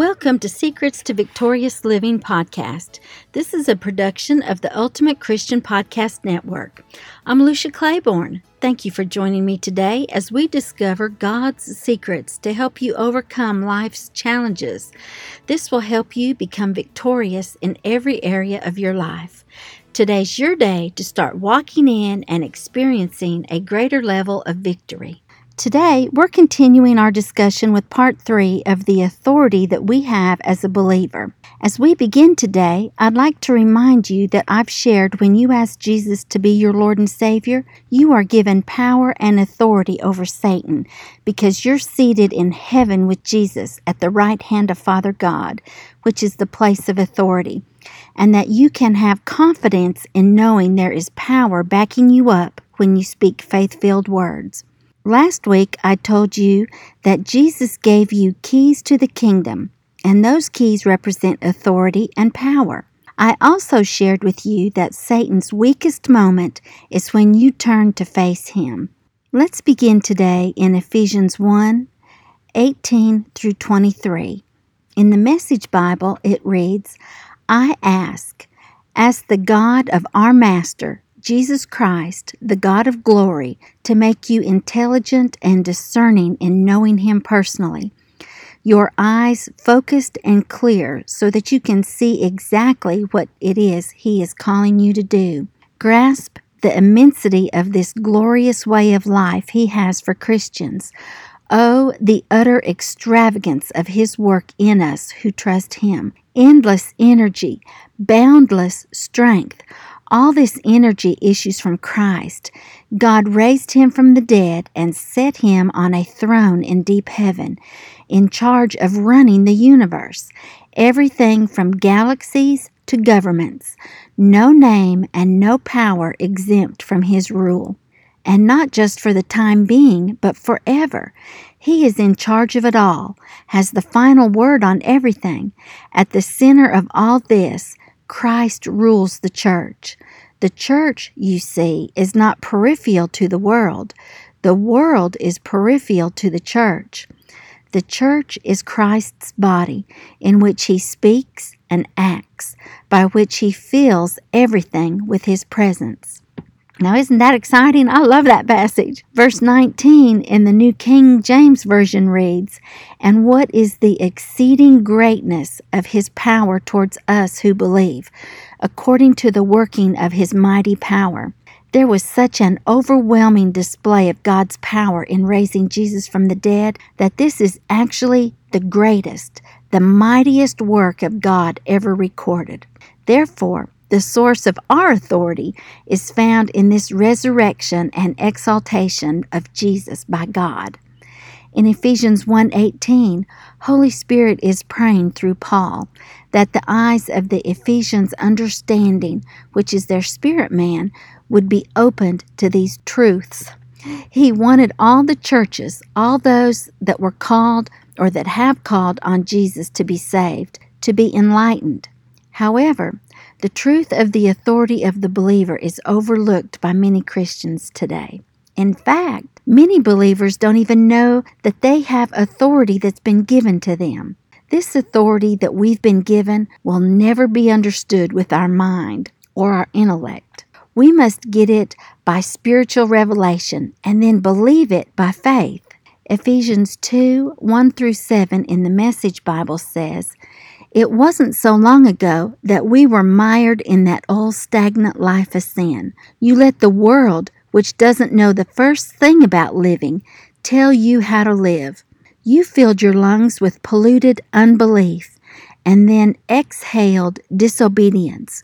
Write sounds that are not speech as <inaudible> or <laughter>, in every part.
Welcome to Secrets to Victorious Living podcast. This is a production of the Ultimate Christian Podcast Network. I'm Lucia Claiborne. Thank you for joining me today as we discover God's secrets to help you overcome life's challenges. This will help you become victorious in every area of your life. Today's your day to start walking in and experiencing a greater level of victory. Today, we're continuing our discussion with part three of the authority that we have as a believer. As we begin today, I'd like to remind you that I've shared when you ask Jesus to be your Lord and Savior, you are given power and authority over Satan because you're seated in heaven with Jesus at the right hand of Father God, which is the place of authority, and that you can have confidence in knowing there is power backing you up when you speak faith filled words. Last week, I told you that Jesus gave you keys to the kingdom, and those keys represent authority and power. I also shared with you that Satan's weakest moment is when you turn to face him. Let's begin today in Ephesians 1 18 through 23. In the Message Bible, it reads, I ask, as the God of our Master, Jesus Christ, the God of glory, to make you intelligent and discerning in knowing Him personally. Your eyes focused and clear so that you can see exactly what it is He is calling you to do. Grasp the immensity of this glorious way of life He has for Christians. Oh, the utter extravagance of His work in us who trust Him. Endless energy, boundless strength all this energy issues from Christ. God raised him from the dead and set him on a throne in deep heaven, in charge of running the universe, everything from galaxies to governments. No name and no power exempt from his rule. And not just for the time being, but forever. He is in charge of it all, has the final word on everything. At the center of all this, Christ rules the church. The church, you see, is not peripheral to the world. The world is peripheral to the church. The church is Christ's body, in which he speaks and acts, by which he fills everything with his presence. Now, isn't that exciting? I love that passage. Verse 19 in the New King James Version reads, And what is the exceeding greatness of his power towards us who believe, according to the working of his mighty power? There was such an overwhelming display of God's power in raising Jesus from the dead that this is actually the greatest, the mightiest work of God ever recorded. Therefore, the source of our authority is found in this resurrection and exaltation of Jesus by God. In Ephesians 1:18, Holy Spirit is praying through Paul that the eyes of the Ephesians understanding, which is their spirit man, would be opened to these truths. He wanted all the churches, all those that were called or that have called on Jesus to be saved, to be enlightened. However, the truth of the authority of the believer is overlooked by many Christians today. In fact, many believers don't even know that they have authority that's been given to them. This authority that we've been given will never be understood with our mind or our intellect. We must get it by spiritual revelation and then believe it by faith. Ephesians 2 1 through 7 in the Message Bible says, it wasn't so long ago that we were mired in that old stagnant life of sin. You let the world, which doesn't know the first thing about living, tell you how to live. You filled your lungs with polluted unbelief and then exhaled disobedience.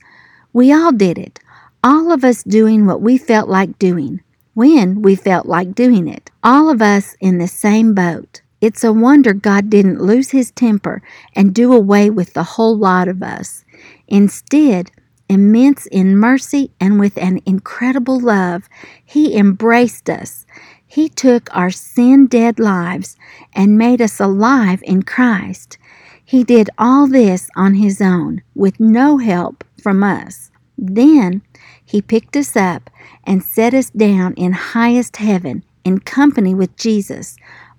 We all did it, all of us doing what we felt like doing, when we felt like doing it, all of us in the same boat. It's a wonder God didn't lose his temper and do away with the whole lot of us. Instead, immense in mercy and with an incredible love, he embraced us. He took our sin dead lives and made us alive in Christ. He did all this on his own with no help from us. Then he picked us up and set us down in highest heaven in company with Jesus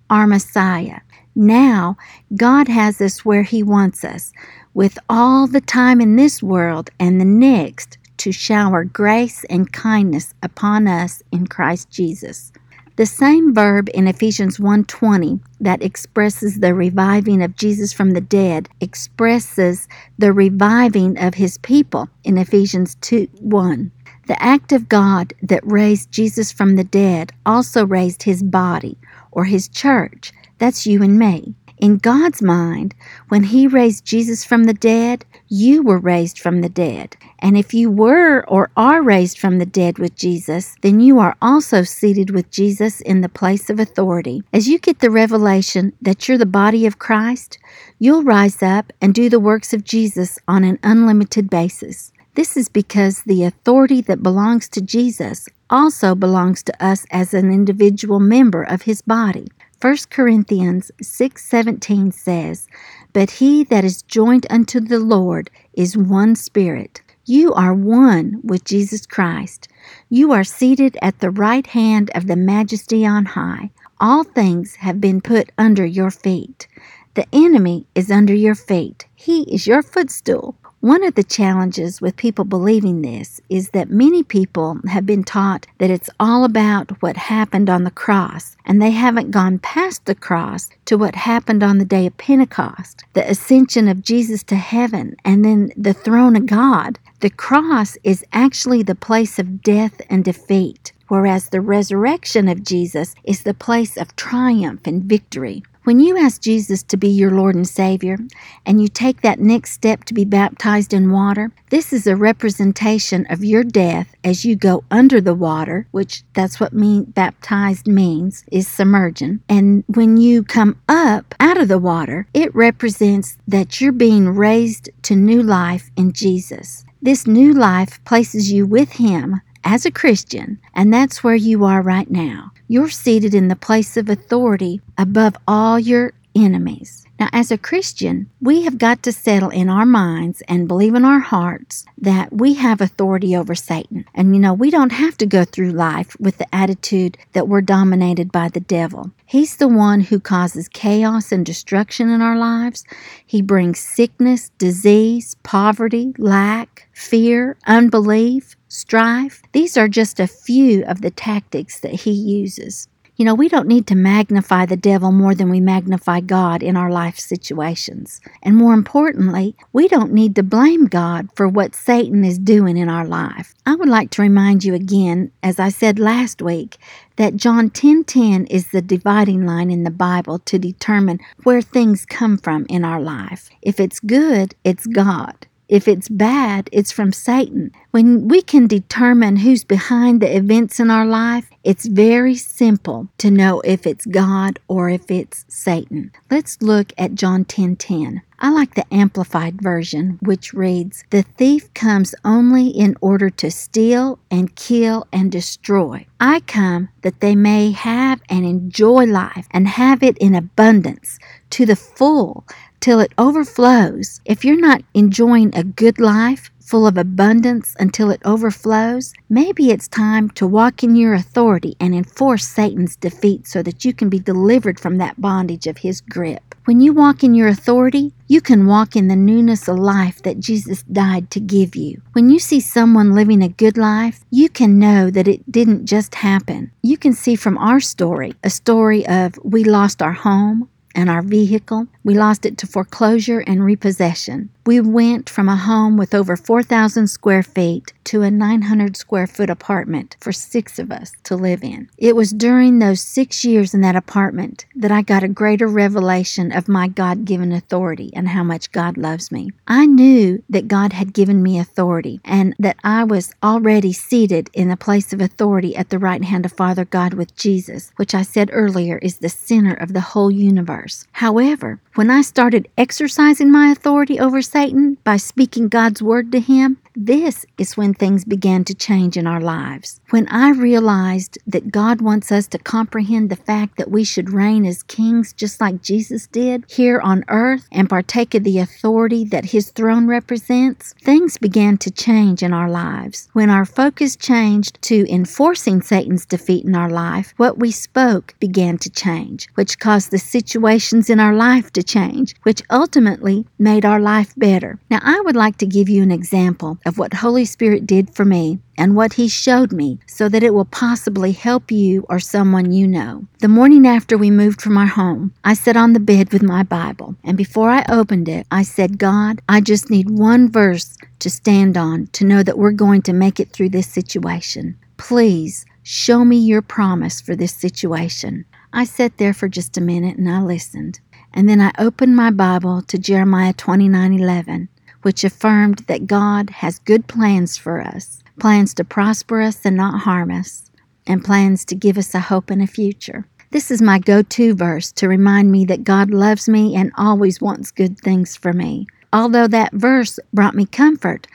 our Messiah. Now, God has us where He wants us, with all the time in this world and the next to shower grace and kindness upon us in Christ Jesus. The same verb in Ephesians 1:20 that expresses the reviving of Jesus from the dead expresses the reviving of his people in Ephesians 2:1. The act of God that raised Jesus from the dead also raised his body or his church. That's you and me. In God's mind, when He raised Jesus from the dead, you were raised from the dead. And if you were or are raised from the dead with Jesus, then you are also seated with Jesus in the place of authority. As you get the revelation that you're the body of Christ, you'll rise up and do the works of Jesus on an unlimited basis. This is because the authority that belongs to Jesus also belongs to us as an individual member of his body. 1 Corinthians 6:17 says, "But he that is joined unto the Lord is one spirit." You are one with Jesus Christ. You are seated at the right hand of the Majesty on high. All things have been put under your feet. The enemy is under your feet. He is your footstool. One of the challenges with people believing this is that many people have been taught that it's all about what happened on the cross, and they haven't gone past the cross to what happened on the day of Pentecost, the ascension of Jesus to heaven, and then the throne of God. The cross is actually the place of death and defeat, whereas the resurrection of Jesus is the place of triumph and victory. When you ask Jesus to be your Lord and Savior, and you take that next step to be baptized in water, this is a representation of your death as you go under the water, which that's what mean baptized means, is submerging. And when you come up out of the water, it represents that you're being raised to new life in Jesus. This new life places you with Him as a Christian, and that's where you are right now. You're seated in the place of authority above all your enemies. Now, as a Christian, we have got to settle in our minds and believe in our hearts that we have authority over Satan. And you know, we don't have to go through life with the attitude that we're dominated by the devil. He's the one who causes chaos and destruction in our lives. He brings sickness, disease, poverty, lack, fear, unbelief, strife. These are just a few of the tactics that he uses. You know, we don't need to magnify the devil more than we magnify God in our life situations. And more importantly, we don't need to blame God for what Satan is doing in our life. I would like to remind you again, as I said last week, that John 10:10 10, 10 is the dividing line in the Bible to determine where things come from in our life. If it's good, it's God. If it's bad, it's from Satan. When we can determine who's behind the events in our life, it's very simple to know if it's God or if it's Satan. Let's look at John 10:10. 10, 10. I like the amplified version which reads, "The thief comes only in order to steal and kill and destroy. I come that they may have and enjoy life and have it in abundance to the full." Till it overflows. If you're not enjoying a good life, full of abundance until it overflows, maybe it's time to walk in your authority and enforce Satan's defeat so that you can be delivered from that bondage of his grip. When you walk in your authority, you can walk in the newness of life that Jesus died to give you. When you see someone living a good life, you can know that it didn't just happen. You can see from our story a story of we lost our home, and our vehicle. We lost it to foreclosure and repossession. We went from a home with over 4,000 square feet to a 900 square foot apartment for six of us to live in. It was during those six years in that apartment that I got a greater revelation of my God given authority and how much God loves me. I knew that God had given me authority and that I was already seated in a place of authority at the right hand of Father God with Jesus, which I said earlier is the center of the whole universe. However, when I started exercising my authority over Satan by speaking God's word to him, This is when things began to change in our lives. When I realized that God wants us to comprehend the fact that we should reign as kings just like Jesus did here on earth and partake of the authority that his throne represents, things began to change in our lives. When our focus changed to enforcing Satan's defeat in our life, what we spoke began to change, which caused the situations in our life to change, which ultimately made our life better. Now, I would like to give you an example of what Holy Spirit did for me and what He showed me so that it will possibly help you or someone you know. The morning after we moved from our home, I sat on the bed with my Bible, and before I opened it, I said, God, I just need one verse to stand on to know that we're going to make it through this situation. Please show me your promise for this situation. I sat there for just a minute and I listened. And then I opened my Bible to Jeremiah 29:11 which affirmed that God has good plans for us plans to prosper us and not harm us, and plans to give us a hope and a future. This is my go to verse to remind me that God loves me and always wants good things for me. Although that verse brought me comfort,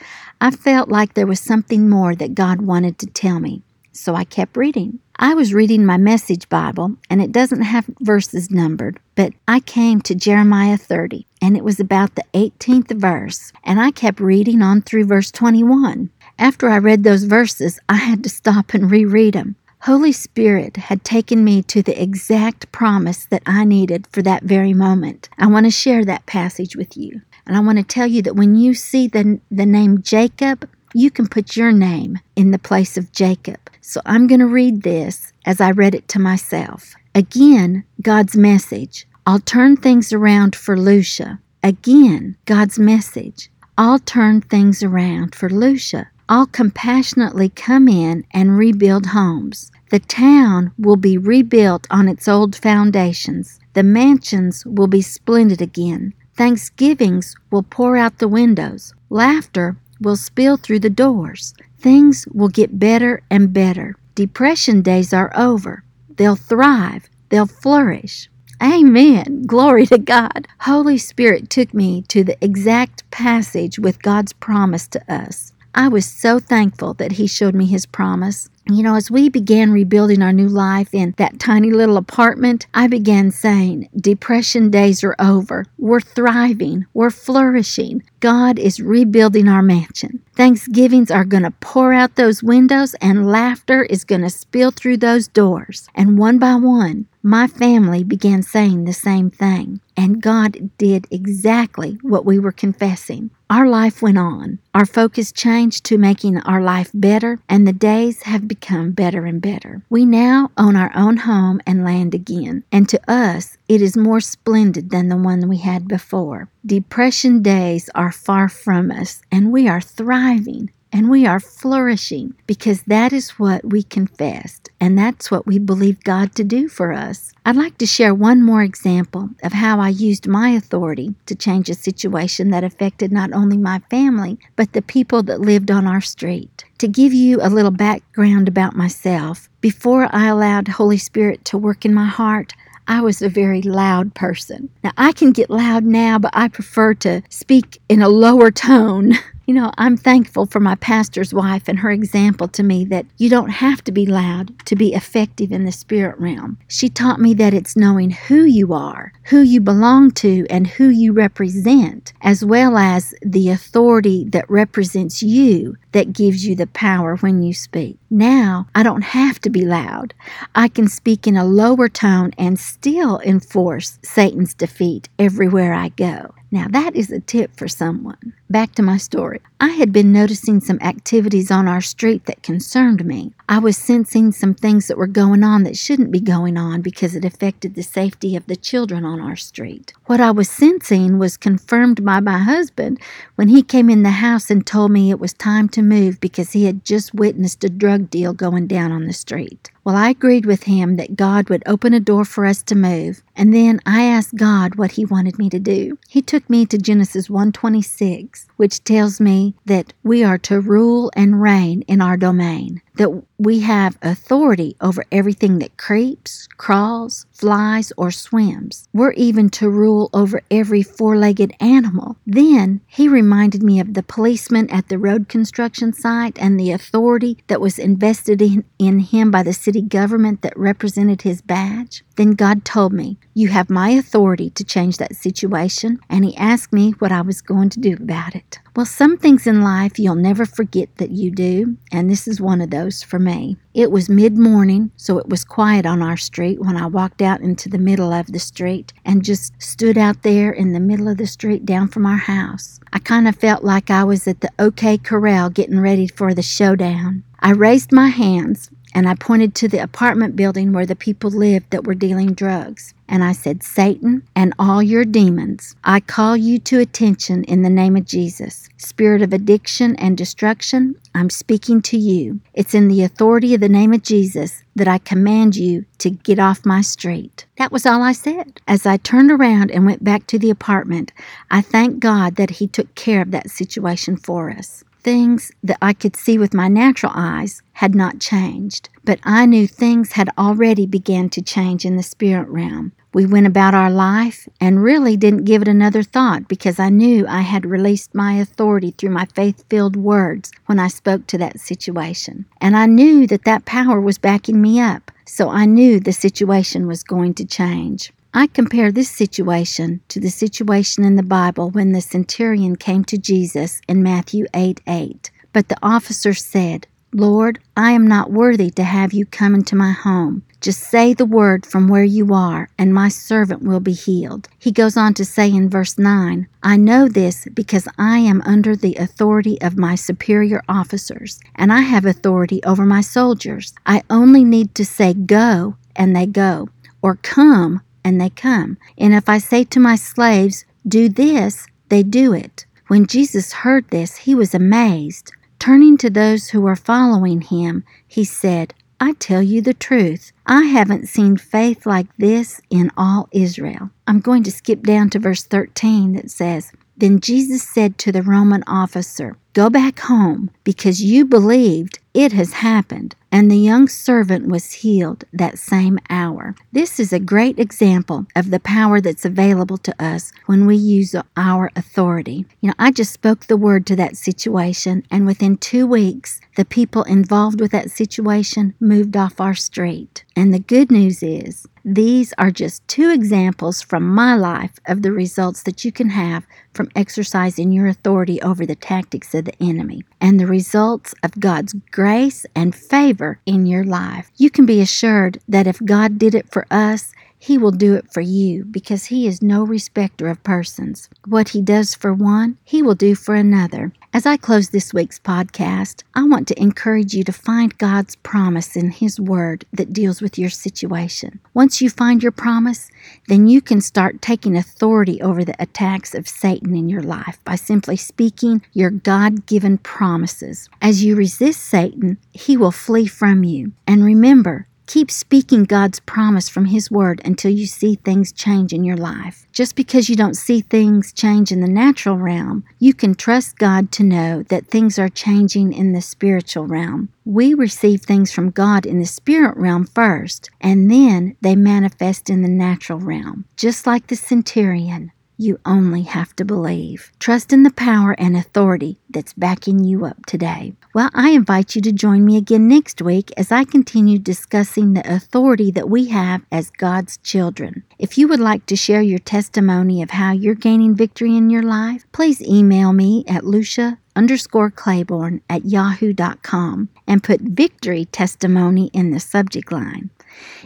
I felt like there was something more that God wanted to tell me. So I kept reading. I was reading my message Bible, and it doesn't have verses numbered, but I came to Jeremiah 30, and it was about the 18th verse, and I kept reading on through verse 21. After I read those verses, I had to stop and reread them. Holy Spirit had taken me to the exact promise that I needed for that very moment. I want to share that passage with you. And I want to tell you that when you see the, the name Jacob, you can put your name in the place of Jacob. So I'm going to read this as I read it to myself. Again, God's message. I'll turn things around for Lucia. Again, God's message. I'll turn things around for Lucia. I'll compassionately come in and rebuild homes. The town will be rebuilt on its old foundations. The mansions will be splendid again. Thanksgivings will pour out the windows. Laughter will spill through the doors. Things will get better and better. Depression days are over. They'll thrive. They'll flourish. Amen. Glory to God. Holy Spirit took me to the exact passage with God's promise to us. I was so thankful that He showed me His promise. You know, as we began rebuilding our new life in that tiny little apartment, I began saying, Depression days are over. We're thriving. We're flourishing. God is rebuilding our mansion. Thanksgivings are going to pour out those windows and laughter is going to spill through those doors. And one by one, my family began saying the same thing. And God did exactly what we were confessing. Our life went on. Our focus changed to making our life better, and the days have become better and better. We now own our own home and land again, and to us, it is more splendid than the one we had before. Depression days are far from us, and we are thriving and we are flourishing because that is what we confessed and that's what we believe God to do for us. I'd like to share one more example of how I used my authority to change a situation that affected not only my family, but the people that lived on our street. To give you a little background about myself, before I allowed Holy Spirit to work in my heart, I was a very loud person. Now, I can get loud now, but I prefer to speak in a lower tone <laughs> You know, I'm thankful for my pastor's wife and her example to me that you don't have to be loud to be effective in the spirit realm. She taught me that it's knowing who you are, who you belong to, and who you represent, as well as the authority that represents you that gives you the power when you speak. Now, I don't have to be loud. I can speak in a lower tone and still enforce Satan's defeat everywhere I go. Now, that is a tip for someone. Back to my story. I had been noticing some activities on our street that concerned me. I was sensing some things that were going on that shouldn't be going on because it affected the safety of the children on our street. What I was sensing was confirmed by my husband when he came in the house and told me it was time to move because he had just witnessed a drug deal going down on the street. Well, I agreed with him that God would open a door for us to move, and then I asked God what he wanted me to do. He took me to Genesis 1:26, which tells me that we are to rule and reign in our domain. That we have authority over everything that creeps, crawls, flies, or swims. We're even to rule over every four legged animal. Then he reminded me of the policeman at the road construction site and the authority that was invested in, in him by the city government that represented his badge. Then God told me, You have my authority to change that situation, and He asked me what I was going to do about it. Well, some things in life you'll never forget that you do, and this is one of those for me. It was mid morning, so it was quiet on our street when I walked out into the middle of the street and just stood out there in the middle of the street down from our house. I kind of felt like I was at the OK Corral getting ready for the showdown. I raised my hands and I pointed to the apartment building where the people lived that were dealing drugs. And I said, Satan and all your demons, I call you to attention in the name of Jesus. Spirit of addiction and destruction, I'm speaking to you. It's in the authority of the name of Jesus that I command you to get off my street. That was all I said. As I turned around and went back to the apartment, I thanked God that He took care of that situation for us. Things that I could see with my natural eyes had not changed, but I knew things had already began to change in the spirit realm. We went about our life and really didn't give it another thought because I knew I had released my authority through my faith filled words when I spoke to that situation. And I knew that that power was backing me up, so I knew the situation was going to change. I compare this situation to the situation in the Bible when the centurion came to Jesus in Matthew 8 8. But the officer said, Lord, I am not worthy to have you come into my home. Just say the word from where you are, and my servant will be healed. He goes on to say in verse 9, I know this because I am under the authority of my superior officers, and I have authority over my soldiers. I only need to say go, and they go, or come, and they come. And if I say to my slaves, Do this, they do it. When Jesus heard this, he was amazed. Turning to those who were following him, he said, I tell you the truth. I haven't seen faith like this in all Israel. I'm going to skip down to verse 13 that says, Then Jesus said to the Roman officer, Go back home, because you believed it has happened and the young servant was healed that same hour. This is a great example of the power that's available to us when we use our authority. You know, I just spoke the word to that situation, and within two weeks, the people involved with that situation moved off our street. And the good news is, these are just two examples from my life of the results that you can have from exercising your authority over the tactics of the enemy and the results of God's grace and favor in your life. You can be assured that if God did it for us, he will do it for you because He is no respecter of persons. What He does for one, He will do for another. As I close this week's podcast, I want to encourage you to find God's promise in His Word that deals with your situation. Once you find your promise, then you can start taking authority over the attacks of Satan in your life by simply speaking your God given promises. As you resist Satan, he will flee from you. And remember, Keep speaking God's promise from His Word until you see things change in your life. Just because you don't see things change in the natural realm, you can trust God to know that things are changing in the spiritual realm. We receive things from God in the spirit realm first, and then they manifest in the natural realm. Just like the centurion, you only have to believe. Trust in the power and authority that's backing you up today. Well, I invite you to join me again next week as I continue discussing the authority that we have as God's children. If you would like to share your testimony of how you're gaining victory in your life, please email me at Lucia underscore Claiborne at yahoo.com and put victory testimony in the subject line.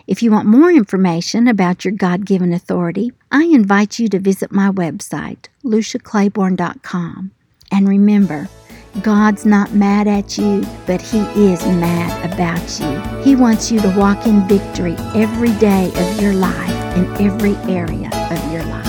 If you want more information about your God given authority, I invite you to visit my website, luciaclaiborne.com. And remember, God's not mad at you, but He is mad about you. He wants you to walk in victory every day of your life in every area of your life.